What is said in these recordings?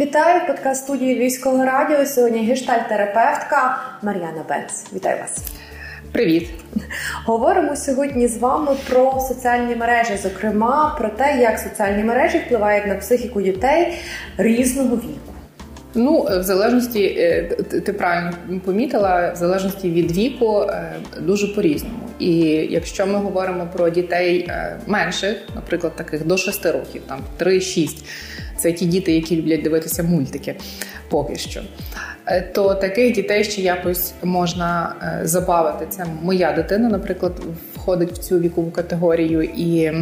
Вітаю подкаст студії Львівського радіо. Сьогодні гештальтерапевтка Мар'яна Бенц. Вітаю вас. Привіт, говоримо сьогодні з вами про соціальні мережі, зокрема про те, як соціальні мережі впливають на психіку дітей різного віку. Ну, в залежності, е, ти правильно помітила, в залежності від віку е, дуже по-різному. І якщо ми говоримо про дітей е, менших, наприклад, таких до 6 років, там 3-6, це ті діти, які люблять дивитися мультики поки що. То таких дітей ще якось можна забавити. Це моя дитина, наприклад, входить в цю вікову категорію, і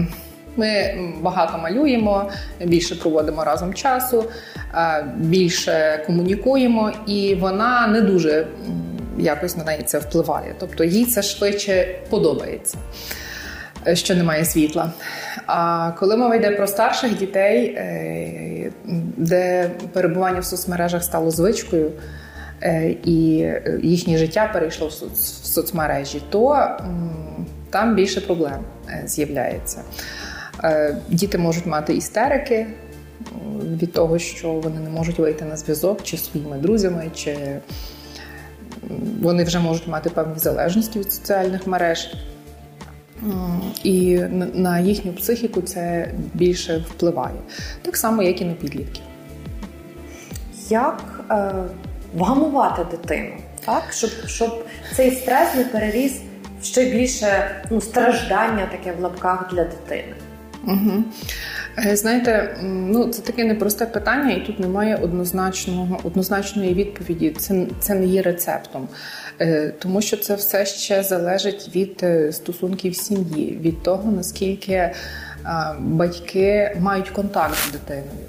ми багато малюємо, більше проводимо разом часу, більше комунікуємо, і вона не дуже якось на неї це впливає. Тобто їй це швидше подобається, що немає світла. А коли мова йде про старших дітей, е, де перебування в соцмережах стало звичкою. Е, і їхнє життя перейшло в соцмережі, то там більше проблем е, з'являється. Е, діти можуть мати істерики від того, що вони не можуть вийти на зв'язок чи своїми друзями, чи вони вже можуть мати певні залежності від соціальних мереж. І на їхню психіку це більше впливає. Так само, як і на підлітків. Як е, вгамувати дитину, так? Щоб щоб цей стрес не переріс в ще більше ну, страждання таке в лапках для дитини? Угу. Знаєте, ну це таке непросте питання, і тут немає однозначного однозначної відповіді. Це це не є рецептом, е, тому що це все ще залежить від е, стосунків сім'ї, від того наскільки батьки мають контакт з дитиною.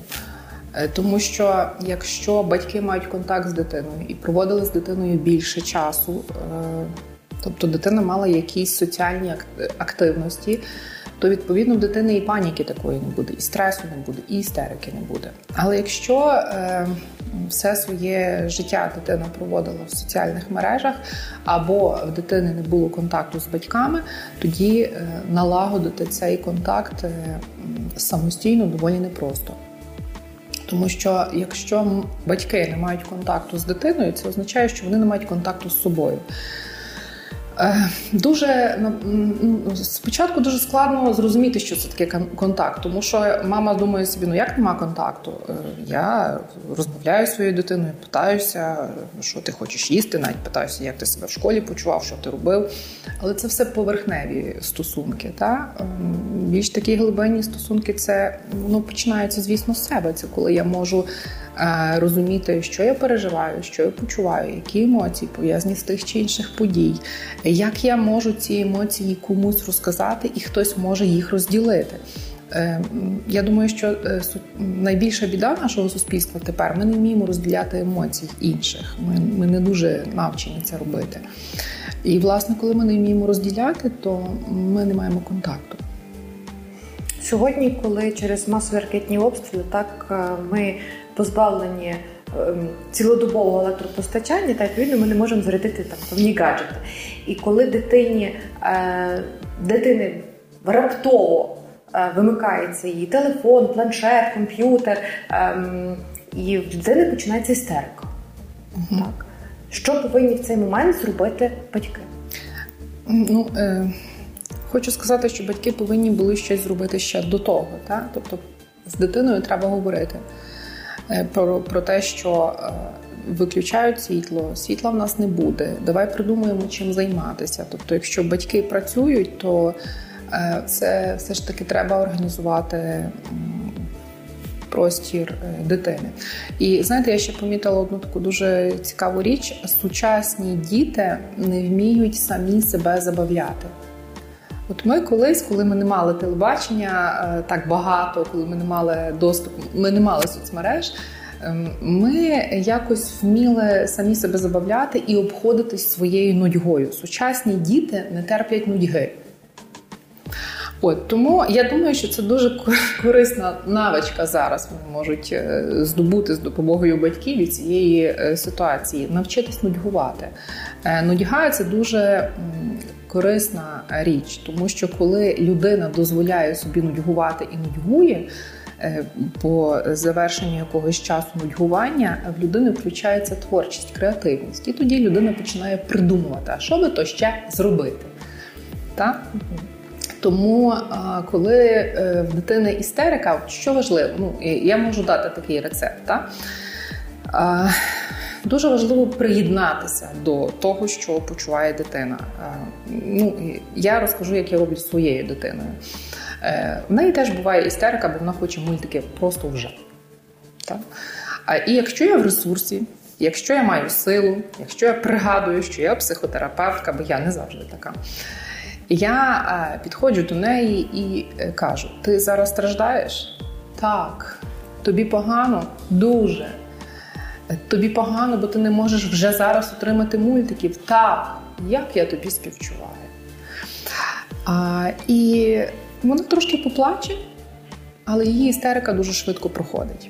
Тому що якщо батьки мають контакт з дитиною і проводили з дитиною більше часу, тобто дитина мала якісь соціальні активності то відповідно в дитини і паніки такої не буде, і стресу не буде, і істерики не буде. Але якщо е, все своє життя дитина проводила в соціальних мережах, або в дитини не було контакту з батьками, тоді е, налагодити цей контакт е, самостійно доволі непросто. Тому що якщо батьки не мають контакту з дитиною, це означає, що вони не мають контакту з собою. Е, дуже ну, спочатку дуже складно зрозуміти, що це таке контакт, тому що мама думає собі, ну як нема контакту. Е, я розмовляю своєю дитиною, питаюся, що ти хочеш їсти, навіть питаюся, як ти себе в школі почував, що ти робив. Але це все поверхневі стосунки. Та? Ем, більш такі глибинні стосунки це ну, починаються, звісно, з себе. Це коли я можу розуміти, що я переживаю, що я почуваю, які емоції пов'язані з тих чи інших подій, як я можу ці емоції комусь розказати, і хтось може їх розділити. Е, я думаю, що е, найбільша біда нашого суспільства тепер ми не вміємо розділяти емоції інших. Ми, ми не дуже навчені це робити. І, власне, коли ми не вміємо розділяти, то ми не маємо контакту. Сьогодні, коли через масові ракетні обстріли, так ми позбавлені ем, цілодобового електропостачання, та відповідно ми не можемо зарядити там певні гаджети. І коли дитині е, дитини раптово е, вимикається її телефон, планшет, комп'ютер, ем, і в дитини починається істерика. Угу. Так. Що повинні в цей момент зробити батьки? Ну, е, Хочу сказати, що батьки повинні були щось зробити ще до того. Так? Тобто з дитиною треба говорити. Е, про, про те, що е, виключають світло, світла в нас не буде. Давай придумаємо, чим займатися. Тобто, якщо батьки працюють, то е, це все ж таки треба організувати. Простір дитини. І знаєте, я ще помітила одну таку дуже цікаву річ: сучасні діти не вміють самі себе забавляти. От ми колись, коли ми не мали телебачення е, так багато, коли ми не мали доступу, ми не мали соцмереж. Ем, ми якось вміли самі себе забавляти і обходитись своєю нудьгою. Сучасні діти не терплять нудьги. От тому я думаю, що це дуже корисна навичка зараз. Вони можуть е, здобути з допомогою батьків від цієї е, ситуації, навчитись нудьгувати. Нудьга це дуже корисна річ, тому що коли людина дозволяє собі нудьгувати і нудьгує, е, по завершенню якогось часу нудьгування в людини включається творчість, креативність. І тоді людина починає придумувати, а що би то ще зробити. Так? Тому, коли е, в дитини істерика, що важливо, ну я можу дати такий рецепт. Так? Дуже важливо приєднатися до того, що почуває дитина. Ну, Я розкажу, як я роблю з своєю дитиною. Е, в неї теж буває істерика, бо вона хоче мультики просто вже. Так? І якщо я в ресурсі, якщо я маю силу, якщо я пригадую, що я психотерапевтка, бо я не завжди така. Я підходжу до неї і е, кажу: ти зараз страждаєш? Так. Тобі погано? Дуже. Тобі погано, бо ти не можеш вже зараз отримати мультиків. Так, як я тобі співчуваю. А, І вона трошки поплаче, але її істерика дуже швидко проходить.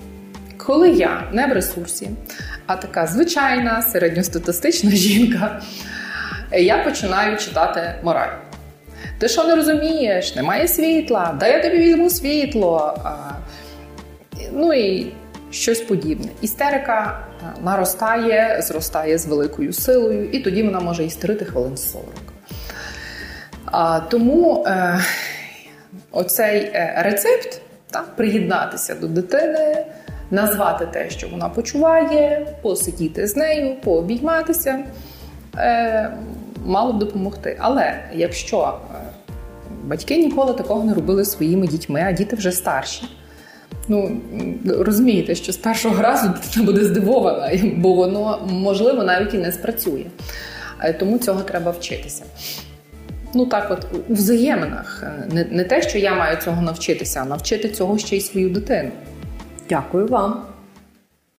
Коли я не в ресурсі, а така звичайна середньостатистична жінка, я починаю читати мораль. Ти що не розумієш? Немає світла, дай я тобі візьму світло. Ну і щось подібне. Істерика наростає, зростає з великою силою, і тоді вона може істерити хвилин 40. Тому е, оцей е, рецепт так, приєднатися до дитини, назвати те, що вона почуває, посидіти з нею, пообійматися, е, мало б допомогти. Але якщо е, батьки ніколи такого не робили своїми дітьми, а діти вже старші. Ну розумієте, що з першого разу дитина буде здивована, бо воно можливо навіть і не спрацює. Е, тому цього треба вчитися. Ну так, от у взаєминах. Не, не те, що я маю цього навчитися, а навчити цього ще й свою дитину. Дякую вам.